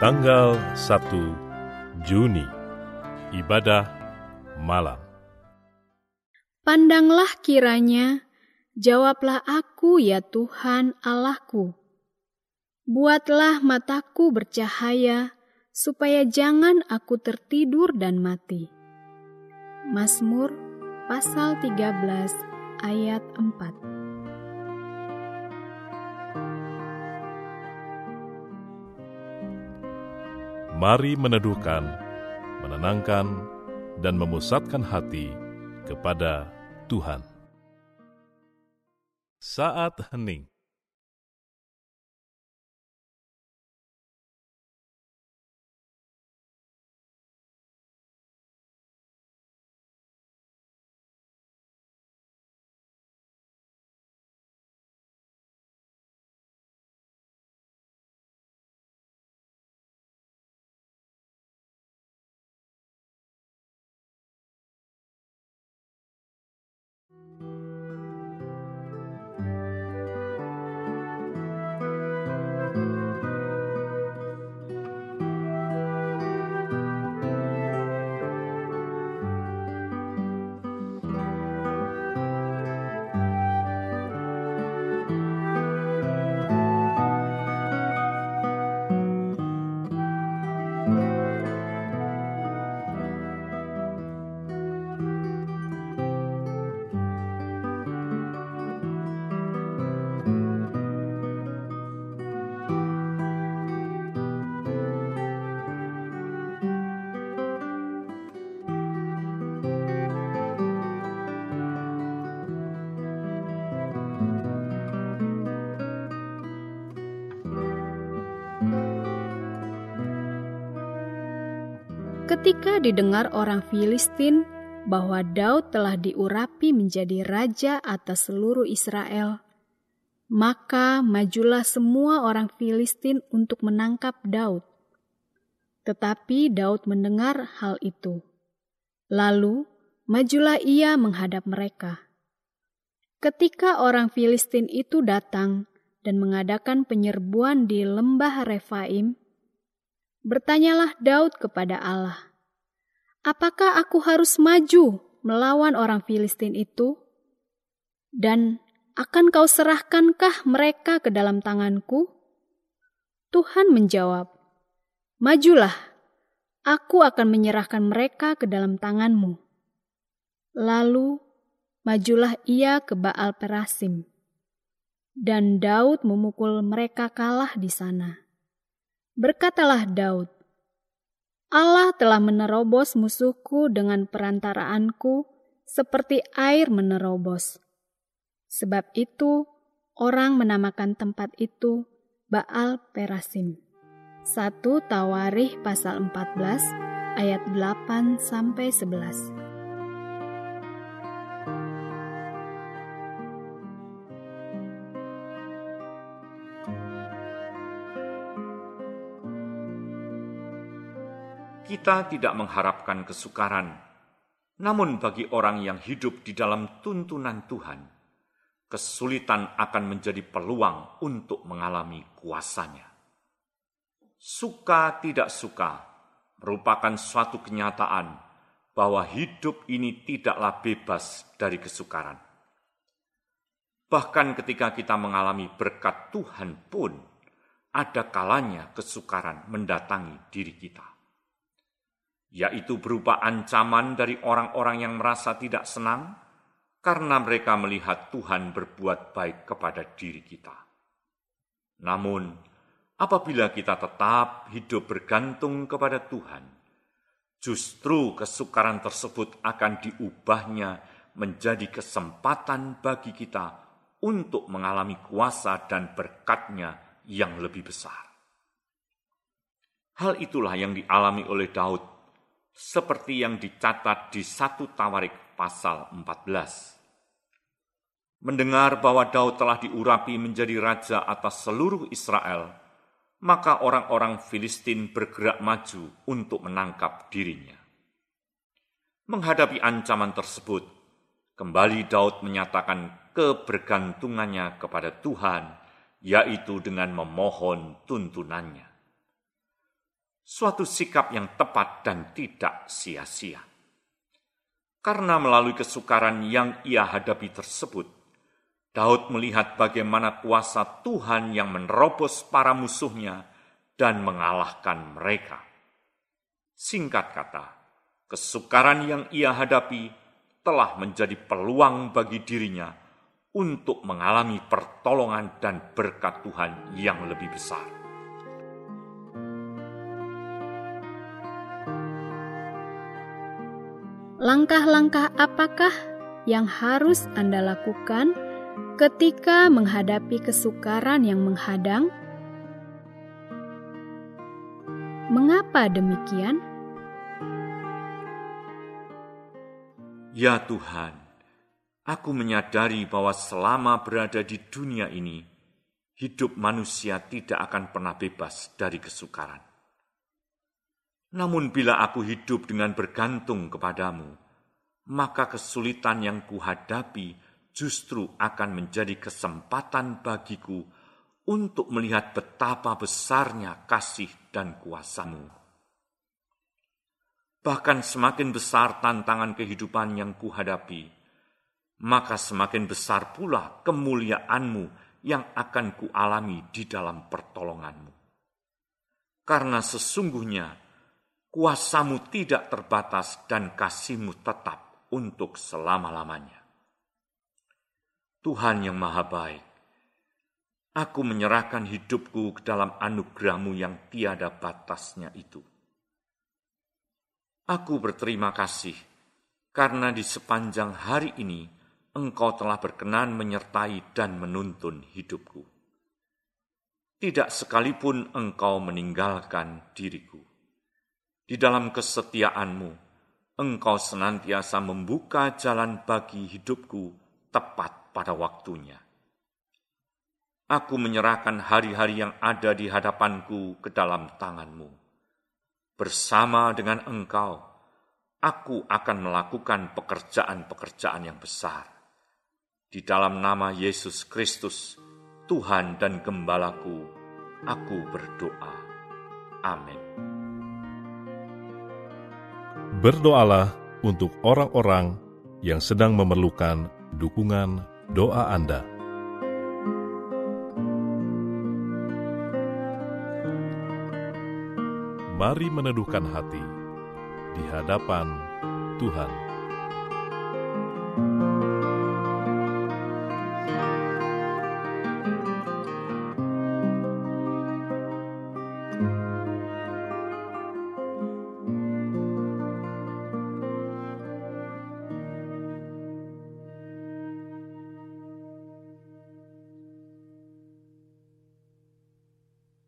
Tanggal 1 Juni Ibadah Malam Pandanglah kiranya, jawablah aku ya Tuhan Allahku. Buatlah mataku bercahaya, supaya jangan aku tertidur dan mati. Mazmur pasal 13 ayat 4 Mari meneduhkan, menenangkan, dan memusatkan hati kepada Tuhan. Saat hening Ketika didengar orang Filistin bahwa Daud telah diurapi menjadi raja atas seluruh Israel, maka majulah semua orang Filistin untuk menangkap Daud. Tetapi Daud mendengar hal itu. Lalu majulah ia menghadap mereka. Ketika orang Filistin itu datang dan mengadakan penyerbuan di lembah Refaim, Bertanyalah Daud kepada Allah, "Apakah aku harus maju melawan orang Filistin itu? Dan akan kau serahkankah mereka ke dalam tanganku?" Tuhan menjawab, "Majulah, aku akan menyerahkan mereka ke dalam tanganmu." Lalu majulah ia ke Baal Perasim, dan Daud memukul mereka kalah di sana. Berkatalah Daud, Allah telah menerobos musuhku dengan perantaraanku seperti air menerobos. Sebab itu, orang menamakan tempat itu Baal Perasim. 1 Tawarih pasal 14 ayat 8 sampai 11. Kita tidak mengharapkan kesukaran, namun bagi orang yang hidup di dalam tuntunan Tuhan, kesulitan akan menjadi peluang untuk mengalami kuasanya. Suka tidak suka merupakan suatu kenyataan bahwa hidup ini tidaklah bebas dari kesukaran. Bahkan ketika kita mengalami berkat Tuhan pun, ada kalanya kesukaran mendatangi diri kita yaitu berupa ancaman dari orang-orang yang merasa tidak senang karena mereka melihat Tuhan berbuat baik kepada diri kita. Namun, apabila kita tetap hidup bergantung kepada Tuhan, justru kesukaran tersebut akan diubahnya menjadi kesempatan bagi kita untuk mengalami kuasa dan berkatnya yang lebih besar. Hal itulah yang dialami oleh Daud seperti yang dicatat di satu Tawarik pasal 14. Mendengar bahwa Daud telah diurapi menjadi raja atas seluruh Israel, maka orang-orang Filistin bergerak maju untuk menangkap dirinya. Menghadapi ancaman tersebut, kembali Daud menyatakan kebergantungannya kepada Tuhan, yaitu dengan memohon tuntunannya. Suatu sikap yang tepat dan tidak sia-sia. Karena melalui kesukaran yang ia hadapi tersebut, Daud melihat bagaimana kuasa Tuhan yang menerobos para musuhnya dan mengalahkan mereka. Singkat kata, kesukaran yang ia hadapi telah menjadi peluang bagi dirinya untuk mengalami pertolongan dan berkat Tuhan yang lebih besar. Langkah-langkah apakah yang harus Anda lakukan ketika menghadapi kesukaran yang menghadang? Mengapa demikian? Ya Tuhan, aku menyadari bahwa selama berada di dunia ini, hidup manusia tidak akan pernah bebas dari kesukaran. Namun bila aku hidup dengan bergantung kepadamu, maka kesulitan yang kuhadapi justru akan menjadi kesempatan bagiku untuk melihat betapa besarnya kasih dan kuasamu bahkan semakin besar tantangan kehidupan yang kuhadapi, maka semakin besar pula kemuliaanmu yang akan kualami di dalam pertolonganmu. Karena sesungguhnya kuasamu tidak terbatas dan kasihmu tetap untuk selama-lamanya. Tuhan yang maha baik, aku menyerahkan hidupku ke dalam anugerahmu yang tiada batasnya itu Aku berterima kasih karena di sepanjang hari ini Engkau telah berkenan menyertai dan menuntun hidupku. Tidak sekalipun Engkau meninggalkan diriku. Di dalam kesetiaanmu, Engkau senantiasa membuka jalan bagi hidupku tepat pada waktunya. Aku menyerahkan hari-hari yang ada di hadapanku ke dalam tanganmu bersama dengan engkau, aku akan melakukan pekerjaan-pekerjaan yang besar. Di dalam nama Yesus Kristus, Tuhan dan Gembalaku, aku berdoa. Amin. Berdoalah untuk orang-orang yang sedang memerlukan dukungan doa Anda. Mari meneduhkan hati di hadapan Tuhan.